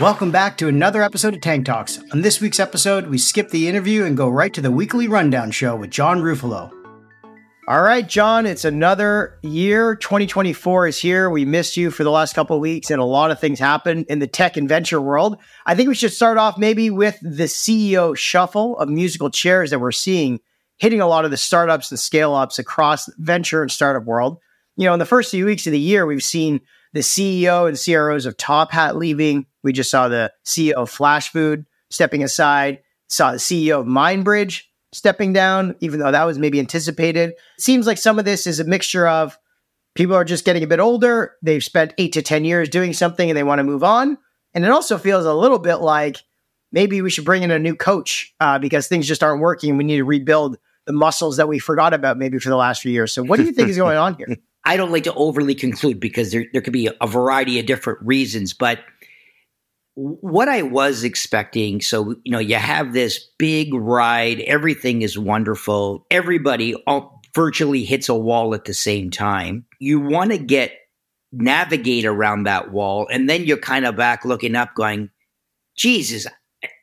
Welcome back to another episode of Tank Talks. On this week's episode, we skip the interview and go right to the weekly rundown show with John Ruffolo. All right, John, it's another year. 2024 is here. We missed you for the last couple of weeks, and a lot of things happened in the tech and venture world. I think we should start off maybe with the CEO shuffle of musical chairs that we're seeing hitting a lot of the startups and scale ups across venture and startup world. You know, in the first few weeks of the year, we've seen the CEO and CROs of Top Hat leaving. We just saw the CEO of Flash Food stepping aside, saw the CEO of Mindbridge stepping down, even though that was maybe anticipated. Seems like some of this is a mixture of people are just getting a bit older. They've spent eight to 10 years doing something and they want to move on. And it also feels a little bit like maybe we should bring in a new coach uh, because things just aren't working. We need to rebuild the muscles that we forgot about maybe for the last few years. So, what do you think is going on here? I don't like to overly conclude because there, there could be a variety of different reasons, but what I was expecting, so you know, you have this big ride, everything is wonderful, everybody all, virtually hits a wall at the same time. You want to get navigate around that wall, and then you're kind of back looking up, going, Jesus,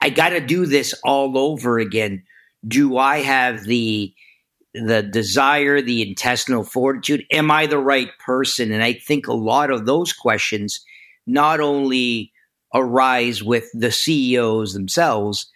I got to do this all over again. Do I have the the desire, the intestinal fortitude? Am I the right person? And I think a lot of those questions not only arise with the CEOs themselves,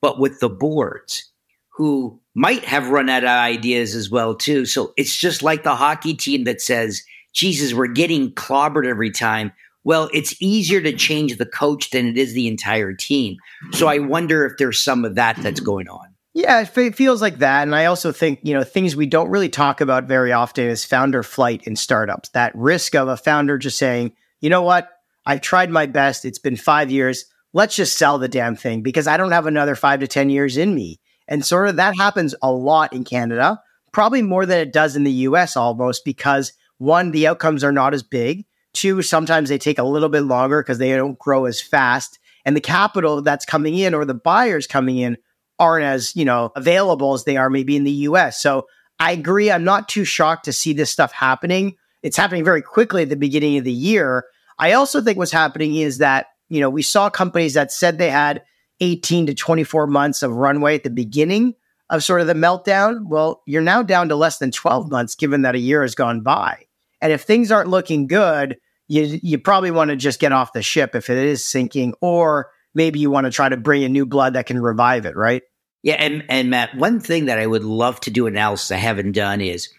but with the boards who might have run out of ideas as well too. So it's just like the hockey team that says, Jesus, we're getting clobbered every time. Well, it's easier to change the coach than it is the entire team. So I wonder if there's some of that that's going on. Yeah, it feels like that. And I also think, you know, things we don't really talk about very often is founder flight in startups. That risk of a founder just saying, you know what, I've tried my best. It's been five years. Let's just sell the damn thing because I don't have another five to 10 years in me. And sort of that happens a lot in Canada, probably more than it does in the US almost because one, the outcomes are not as big. Two, sometimes they take a little bit longer because they don't grow as fast. And the capital that's coming in or the buyers coming in aren't as, you know, available as they are maybe in the US. So I agree. I'm not too shocked to see this stuff happening. It's happening very quickly at the beginning of the year. I also think what's happening is that, you know, we saw companies that said they had 18 to 24 months of runway at the beginning of sort of the meltdown. Well, you're now down to less than 12 months, given that a year has gone by. And if things aren't looking good, you, you probably want to just get off the ship if it is sinking, or maybe you want to try to bring in new blood that can revive it, right? Yeah, and, and Matt, one thing that I would love to do analysis I haven't done is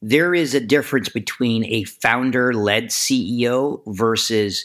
there is a difference between a founder led CEO versus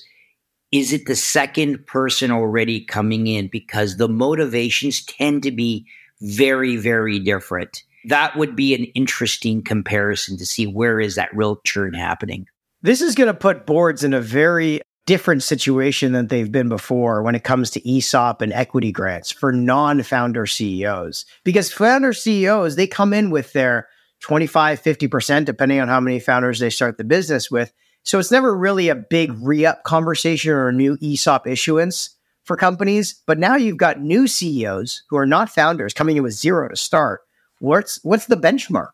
is it the second person already coming in? Because the motivations tend to be very very different. That would be an interesting comparison to see where is that real churn happening. This is going to put boards in a very different situation than they've been before when it comes to ESOP and equity grants for non-founder CEOs because founder CEOs they come in with their 25, 50%, depending on how many founders they start the business with. So it's never really a big re up conversation or a new ESOP issuance for companies. But now you've got new CEOs who are not founders coming in with zero to start. What's what's the benchmark,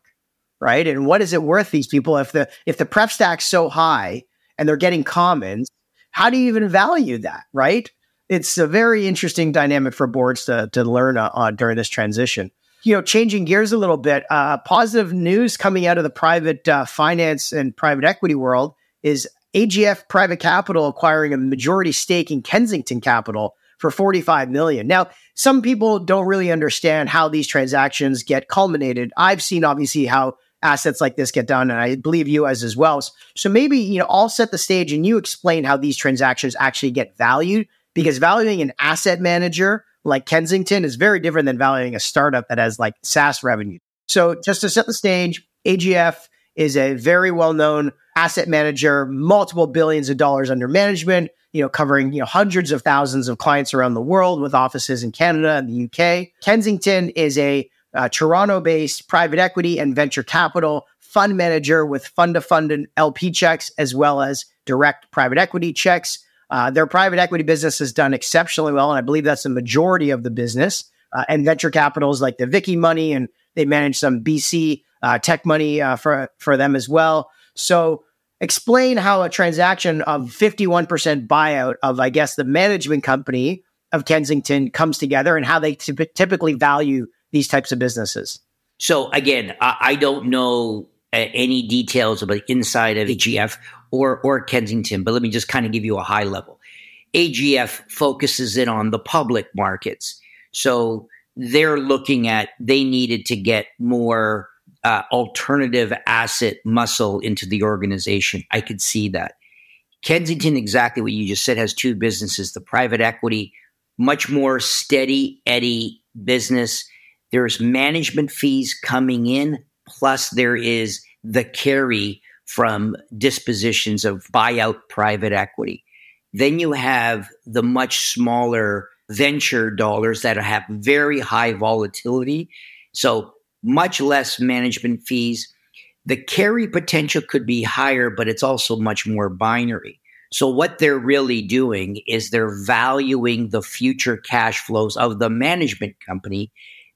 right? And what is it worth these people if the if the pref stack's so high and they're getting commons? How do you even value that, right? It's a very interesting dynamic for boards to to learn uh, on during this transition you know, changing gears a little bit, uh, positive news coming out of the private uh, finance and private equity world is AGF Private Capital acquiring a majority stake in Kensington Capital for 45 million. Now, some people don't really understand how these transactions get culminated. I've seen obviously how assets like this get done, and I believe you as as well. So maybe you know, I'll set the stage and you explain how these transactions actually get valued because valuing an asset manager like Kensington is very different than valuing a startup that has like SaaS revenue. So just to set the stage, AGF is a very well-known asset manager, multiple billions of dollars under management, you know, covering, you know, hundreds of thousands of clients around the world with offices in Canada and the UK. Kensington is a uh, Toronto-based private equity and venture capital fund manager with fund-to-fund and LP checks as well as direct private equity checks. Uh, their private equity business has done exceptionally well, and I believe that's the majority of the business. Uh, and venture capitals like the Vicky money, and they manage some BC uh, tech money uh, for for them as well. So explain how a transaction of 51% buyout of, I guess, the management company of Kensington comes together and how they t- typically value these types of businesses. So again, I, I don't know uh, any details about inside of AGF or or Kensington, but let me just kind of give you a high level. AGF focuses in on the public markets, so they're looking at they needed to get more uh, alternative asset muscle into the organization. I could see that. Kensington, exactly what you just said, has two businesses: the private equity, much more steady eddy business. There's management fees coming in, plus there is the carry from dispositions of buyout private equity. Then you have the much smaller venture dollars that have very high volatility. So much less management fees. The carry potential could be higher, but it's also much more binary. So what they're really doing is they're valuing the future cash flows of the management company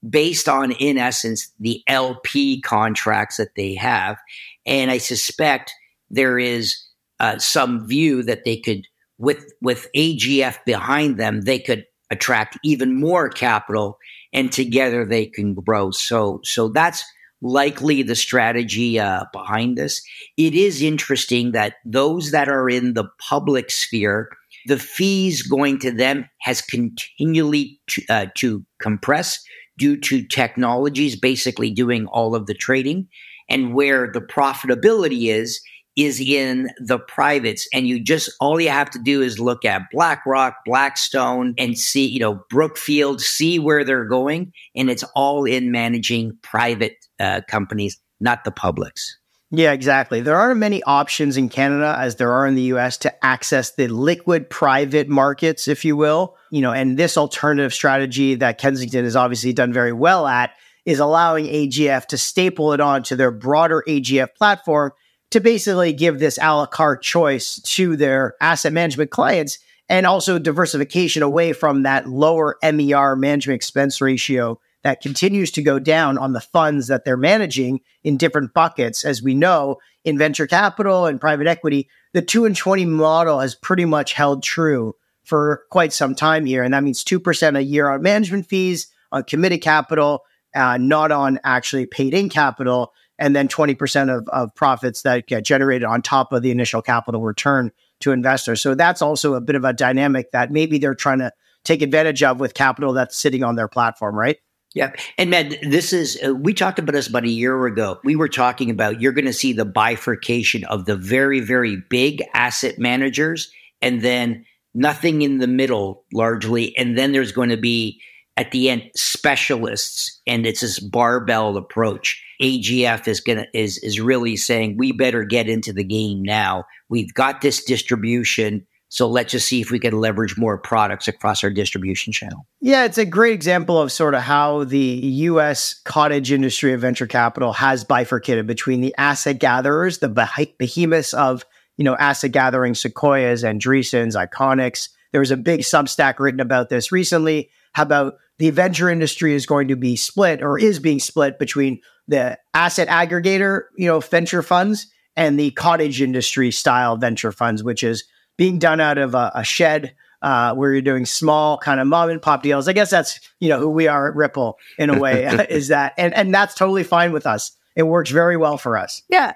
based on, in essence, the LP contracts that they have. And I suspect there is uh, some view that they could, with with AGF behind them, they could attract even more capital, and together they can grow. So, so that's likely the strategy uh, behind this. It is interesting that those that are in the public sphere, the fees going to them has continually to, uh, to compress due to technologies basically doing all of the trading. And where the profitability is, is in the privates. And you just, all you have to do is look at BlackRock, Blackstone, and see, you know, Brookfield, see where they're going. And it's all in managing private uh, companies, not the publics. Yeah, exactly. There aren't many options in Canada as there are in the US to access the liquid private markets, if you will. You know, and this alternative strategy that Kensington has obviously done very well at is allowing AGF to staple it onto their broader AGF platform to basically give this a la carte choice to their asset management clients and also diversification away from that lower MER management expense ratio that continues to go down on the funds that they're managing in different buckets. As we know, in venture capital and private equity, the 2 and 20 model has pretty much held true for quite some time here. And that means 2% a year on management fees, on committed capital, uh, not on actually paid in capital, and then 20% of, of profits that get generated on top of the initial capital return to investors. So that's also a bit of a dynamic that maybe they're trying to take advantage of with capital that's sitting on their platform, right? Yeah. And man, this is, uh, we talked about this about a year ago. We were talking about you're going to see the bifurcation of the very, very big asset managers and then nothing in the middle largely. And then there's going to be at the end specialists and it's this barbell approach. AGF is to, is, is really saying we better get into the game now. We've got this distribution so let's just see if we can leverage more products across our distribution channel. Yeah, it's a great example of sort of how the US cottage industry of venture capital has bifurcated between the asset gatherers, the behemoths of, you know, asset gathering sequoias, Andreessens, Iconics. There was a big substack written about this recently, how about the venture industry is going to be split or is being split between the asset aggregator, you know, venture funds and the cottage industry style venture funds, which is being done out of a, a shed uh, where you're doing small kind of mom and pop deals. I guess that's you know who we are at Ripple in a way is that, and and that's totally fine with us. It works very well for us. Yeah,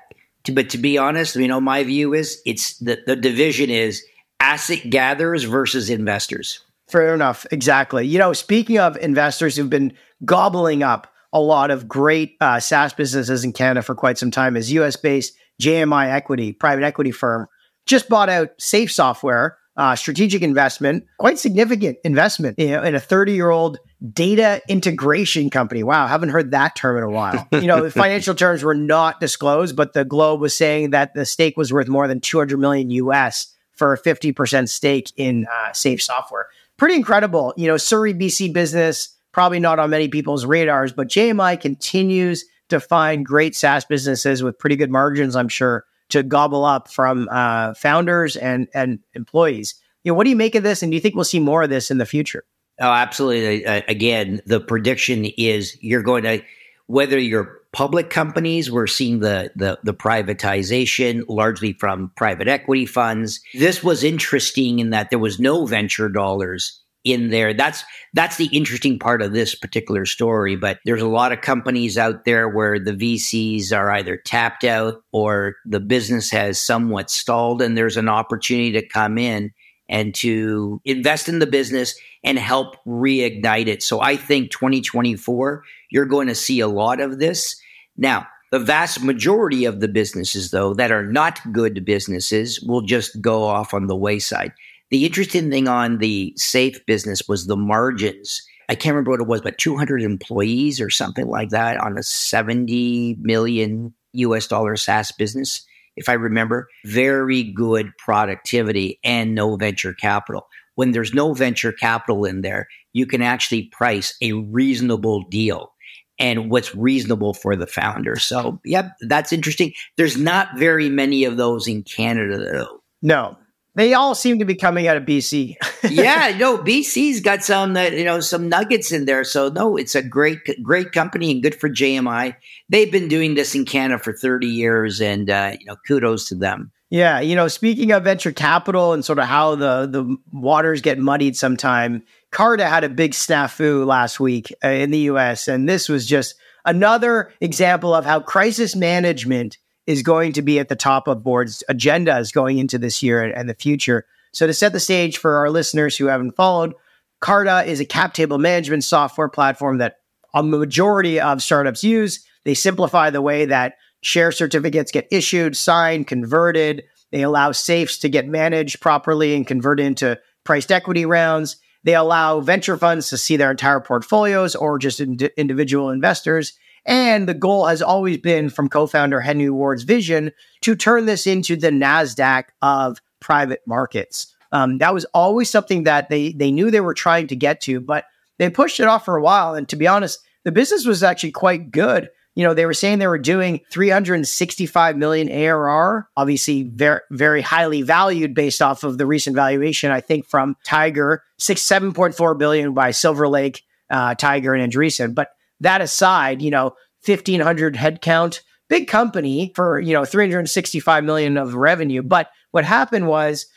but to be honest, you know my view is it's the the division is asset gatherers versus investors. Fair enough. Exactly. You know, speaking of investors who've been gobbling up a lot of great uh, SaaS businesses in Canada for quite some time, is US based JMI Equity, private equity firm just bought out Safe Software, uh, strategic investment, quite significant investment you know, in a 30 year old data integration company. Wow, haven't heard that term in a while. you know, the financial terms were not disclosed, but the Globe was saying that the stake was worth more than 200 million US for a 50% stake in uh, Safe Software. Pretty incredible. You know, Surrey, BC business, probably not on many people's radars, but JMI continues to find great SaaS businesses with pretty good margins, I'm sure, to gobble up from uh, founders and and employees. You know, what do you make of this, and do you think we'll see more of this in the future? Oh, absolutely. Uh, again, the prediction is you're going to whether you're public companies. We're seeing the, the, the privatization largely from private equity funds. This was interesting in that there was no venture dollars in there. That's that's the interesting part of this particular story. But there's a lot of companies out there where the VCs are either tapped out or the business has somewhat stalled, and there's an opportunity to come in and to invest in the business and help reignite it. So I think 2024, you're going to see a lot of this. Now, the vast majority of the businesses, though, that are not good businesses will just go off on the wayside. The interesting thing on the safe business was the margins. I can't remember what it was, but 200 employees or something like that on a 70 million US dollar SaaS business, if I remember. Very good productivity and no venture capital. When there's no venture capital in there, you can actually price a reasonable deal and what's reasonable for the founder. So, yep, that's interesting. There's not very many of those in Canada, though. No, they all seem to be coming out of BC. yeah, no, BC's got some, that you know, some nuggets in there. So no, it's a great, great company and good for JMI. They've been doing this in Canada for 30 years, and uh, you know, kudos to them. Yeah, you know, speaking of venture capital and sort of how the the waters get muddied sometime, Carta had a big snafu last week uh, in the U.S., and this was just another example of how crisis management is going to be at the top of boards' agendas going into this year and, and the future. So, to set the stage for our listeners who haven't followed, Carta is a cap table management software platform that a majority of startups use. They simplify the way that share certificates get issued, signed, converted. They allow safes to get managed properly and converted into priced equity rounds. They allow venture funds to see their entire portfolios or just ind- individual investors. And the goal has always been from co founder Henry Ward's vision to turn this into the NASDAQ of private markets. Um, that was always something that they, they knew they were trying to get to, but they pushed it off for a while. And to be honest, the business was actually quite good. You know, they were saying they were doing 365 million ARR, obviously very, very highly valued based off of the recent valuation, I think from Tiger, six, 7.4 billion by Silver Lake, uh, Tiger and Andreessen. But that aside, you know, 1500 headcount, big company for, you know, 365 million of revenue. But what happened was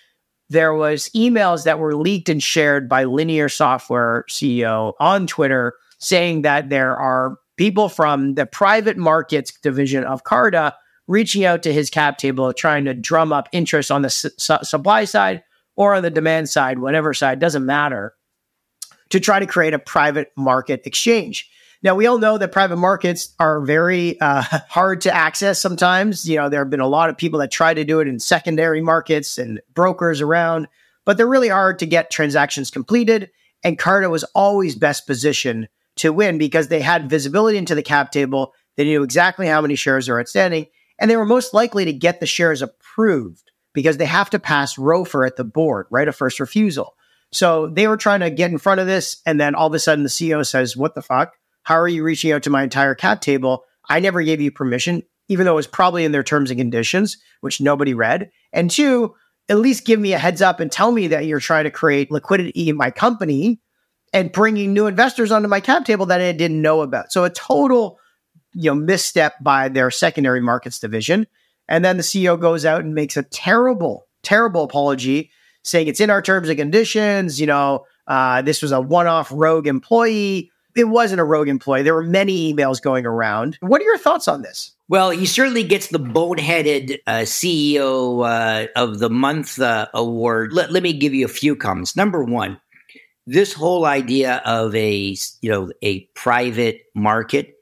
there was emails that were leaked and shared by Linear Software CEO on Twitter saying that there are people from the private markets division of Carta reaching out to his cap table trying to drum up interest on the su- supply side or on the demand side, whatever side, doesn't matter, to try to create a private market exchange. Now, we all know that private markets are very uh, hard to access sometimes. You know, there have been a lot of people that try to do it in secondary markets and brokers around, but they're really hard to get transactions completed. And Carta was always best positioned to win because they had visibility into the cap table. They knew exactly how many shares are outstanding, and they were most likely to get the shares approved because they have to pass ROFR at the board, right A first refusal. So they were trying to get in front of this, and then all of a sudden the CEO says, What the fuck? How are you reaching out to my entire cap table? I never gave you permission, even though it was probably in their terms and conditions, which nobody read. And two, at least give me a heads up and tell me that you're trying to create liquidity in my company and bringing new investors onto my cap table that I didn't know about. So a total, you know, misstep by their secondary markets division. And then the CEO goes out and makes a terrible, terrible apology saying it's in our terms and conditions. You know, uh, this was a one-off rogue employee it wasn't a rogue employee. There were many emails going around. What are your thoughts on this? Well, he certainly gets the boneheaded uh, CEO uh, of the month uh, award. Let, let me give you a few comments. Number one, this whole idea of a you know a private market.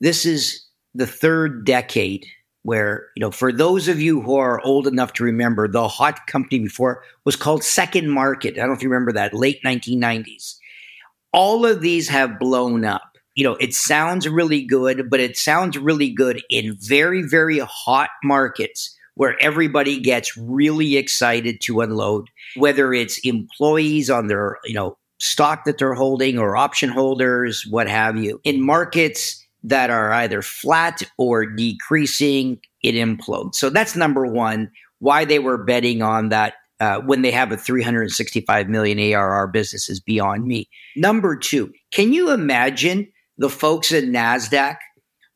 This is the third decade where you know for those of you who are old enough to remember, the hot company before was called Second Market. I don't know if you remember that late 1990s all of these have blown up. You know, it sounds really good, but it sounds really good in very, very hot markets where everybody gets really excited to unload, whether it's employees on their, you know, stock that they're holding or option holders, what have you. In markets that are either flat or decreasing, it implodes. So that's number one, why they were betting on that uh, when they have a 365 million ARR business is beyond me. Number two, can you imagine the folks at NASDAQ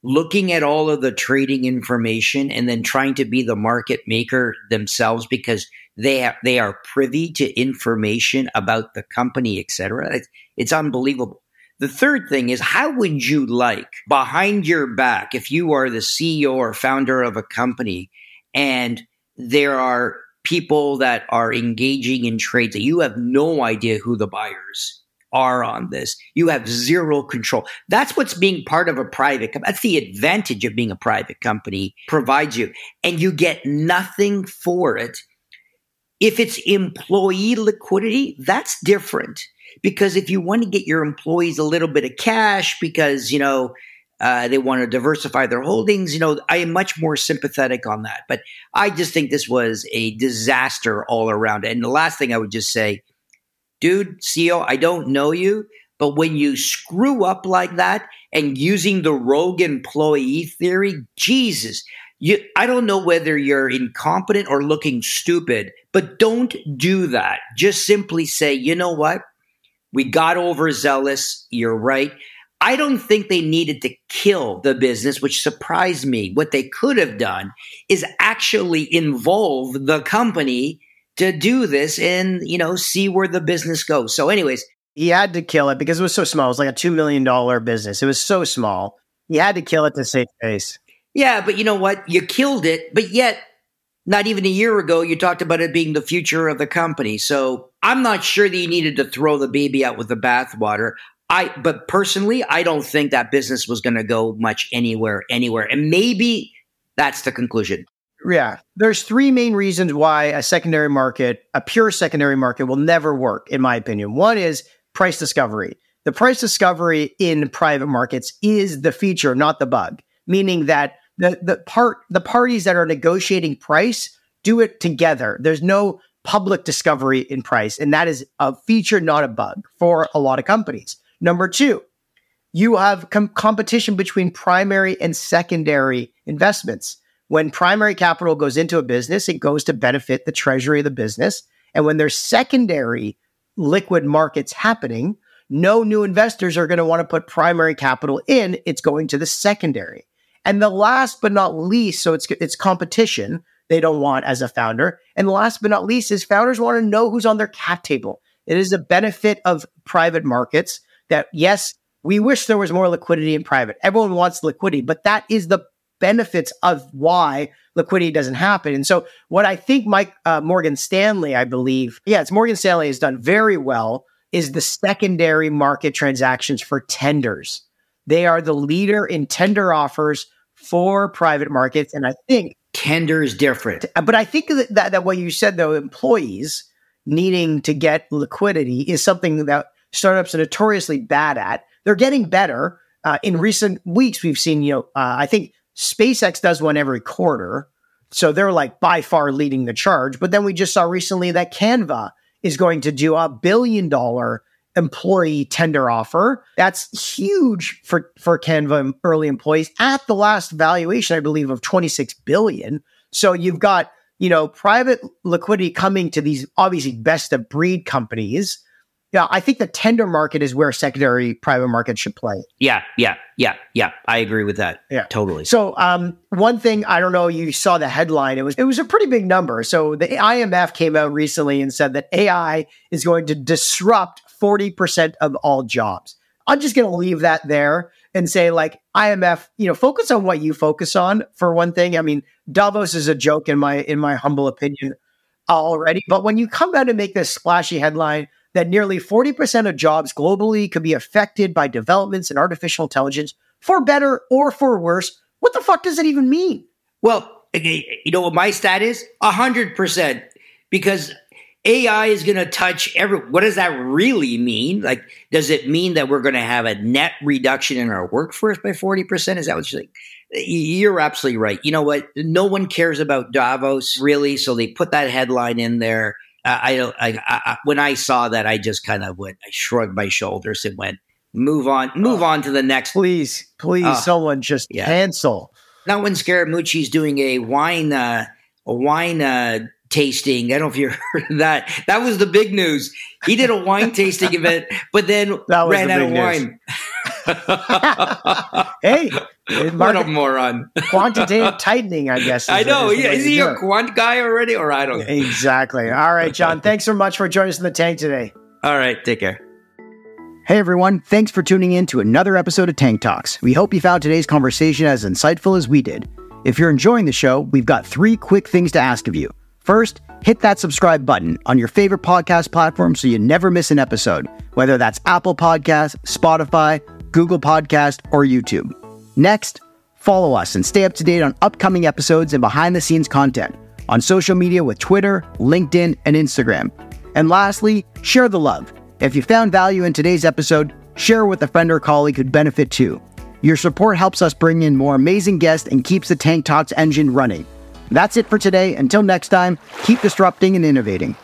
looking at all of the trading information and then trying to be the market maker themselves because they they are privy to information about the company, etc. It's, it's unbelievable. The third thing is how would you like behind your back if you are the CEO or founder of a company and there are people that are engaging in trades that you have no idea who the buyers are on this. You have zero control. That's what's being part of a private company. That's the advantage of being a private company provides you. And you get nothing for it. If it's employee liquidity, that's different. Because if you want to get your employees a little bit of cash because, you know, uh, they want to diversify their holdings. You know, I am much more sympathetic on that. But I just think this was a disaster all around. And the last thing I would just say, dude, CEO, I don't know you, but when you screw up like that and using the rogue employee theory, Jesus, you, I don't know whether you're incompetent or looking stupid, but don't do that. Just simply say, you know what? We got overzealous. You're right. I don't think they needed to kill the business, which surprised me. What they could have done is actually involve the company to do this and, you know, see where the business goes. So, anyways, he had to kill it because it was so small. It was like a $2 million business. It was so small. He had to kill it to save face. Yeah, but you know what? You killed it, but yet not even a year ago, you talked about it being the future of the company. So I'm not sure that you needed to throw the baby out with the bathwater. I, but personally, I don't think that business was going to go much anywhere, anywhere. And maybe that's the conclusion. Yeah. There's three main reasons why a secondary market, a pure secondary market will never work, in my opinion. One is price discovery. The price discovery in private markets is the feature, not the bug, meaning that the, the part, the parties that are negotiating price do it together. There's no public discovery in price. And that is a feature, not a bug for a lot of companies. Number two, you have com- competition between primary and secondary investments. When primary capital goes into a business, it goes to benefit the treasury of the business. And when there's secondary liquid markets happening, no new investors are going to want to put primary capital in. It's going to the secondary. And the last but not least, so it's it's competition they don't want as a founder. And last but not least is founders want to know who's on their cap table. It is a benefit of private markets that yes, we wish there was more liquidity in private. Everyone wants liquidity, but that is the benefits of why liquidity doesn't happen. And so, what I think Mike uh, Morgan Stanley, I believe, yeah, it's Morgan Stanley has done very well is the secondary market transactions for tenders. They are the leader in tender offers for private markets, and I think tender is different. But I think that, that, that what you said though, employees needing to get liquidity is something that startups are notoriously bad at. They're getting better. Uh, in recent weeks, we've seen, you know, uh, I think SpaceX does one every quarter. So they're like by far leading the charge. But then we just saw recently that Canva is going to do a billion dollar employee tender offer. That's huge for, for Canva early employees at the last valuation, I believe, of 26 billion. So you've got, you know, private liquidity coming to these obviously best of breed companies yeah, I think the tender market is where secondary private market should play. Yeah, yeah, yeah, yeah. I agree with that. Yeah, totally. So, um, one thing I don't know, you saw the headline. It was it was a pretty big number. So the IMF came out recently and said that AI is going to disrupt forty percent of all jobs. I'm just going to leave that there and say, like IMF, you know, focus on what you focus on. For one thing, I mean, Davos is a joke in my in my humble opinion already. But when you come out and make this splashy headline that nearly 40% of jobs globally could be affected by developments in artificial intelligence for better or for worse. What the fuck does it even mean? Well, you know what my stat is? 100%. Because AI is going to touch every. What does that really mean? Like, does it mean that we're going to have a net reduction in our workforce by 40%? Is that what you're saying? You're absolutely right. You know what? No one cares about Davos, really. So they put that headline in there. I, I, I, when I saw that, I just kind of went, I shrugged my shoulders and went, move on, move oh, on to the next. Please, please, uh, someone just yeah. cancel. Not when Scaramucci's doing a wine, uh, a wine uh, tasting. I don't know if you heard of that. That was the big news. He did a wine tasting event, but then ran out of news. wine. hey, what a moron! quantitative tightening, I guess. I know. Is, is he a quant guy already, or I don't know? Exactly. All right, John. Thanks so much for joining us in the tank today. All right. Take care. Hey everyone, thanks for tuning in to another episode of Tank Talks. We hope you found today's conversation as insightful as we did. If you're enjoying the show, we've got three quick things to ask of you. First, hit that subscribe button on your favorite podcast platform so you never miss an episode, whether that's Apple Podcasts, Spotify, Google Podcast, or YouTube. Next, follow us and stay up to date on upcoming episodes and behind the scenes content on social media with Twitter, LinkedIn, and Instagram. And lastly, share the love. If you found value in today's episode, share with a friend or colleague who'd benefit too. Your support helps us bring in more amazing guests and keeps the Tank Talks engine running. That's it for today. Until next time, keep disrupting and innovating.